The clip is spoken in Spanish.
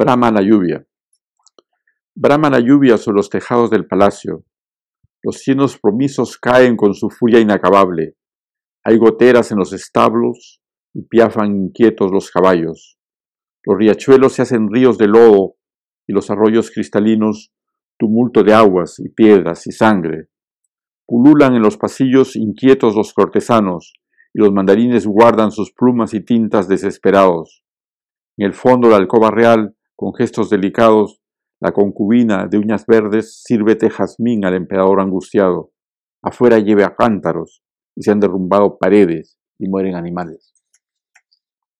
Brama la lluvia. Brama la lluvia sobre los tejados del palacio. Los cienos promisos caen con su furia inacabable. Hay goteras en los establos y piafan inquietos los caballos. Los riachuelos se hacen ríos de lodo y los arroyos cristalinos tumulto de aguas y piedras y sangre. Pululan en los pasillos inquietos los cortesanos y los mandarines guardan sus plumas y tintas desesperados. En el fondo de la alcoba real con gestos delicados, la concubina de uñas verdes sírvete jazmín al emperador angustiado. Afuera lleve cántaros y se han derrumbado paredes y mueren animales.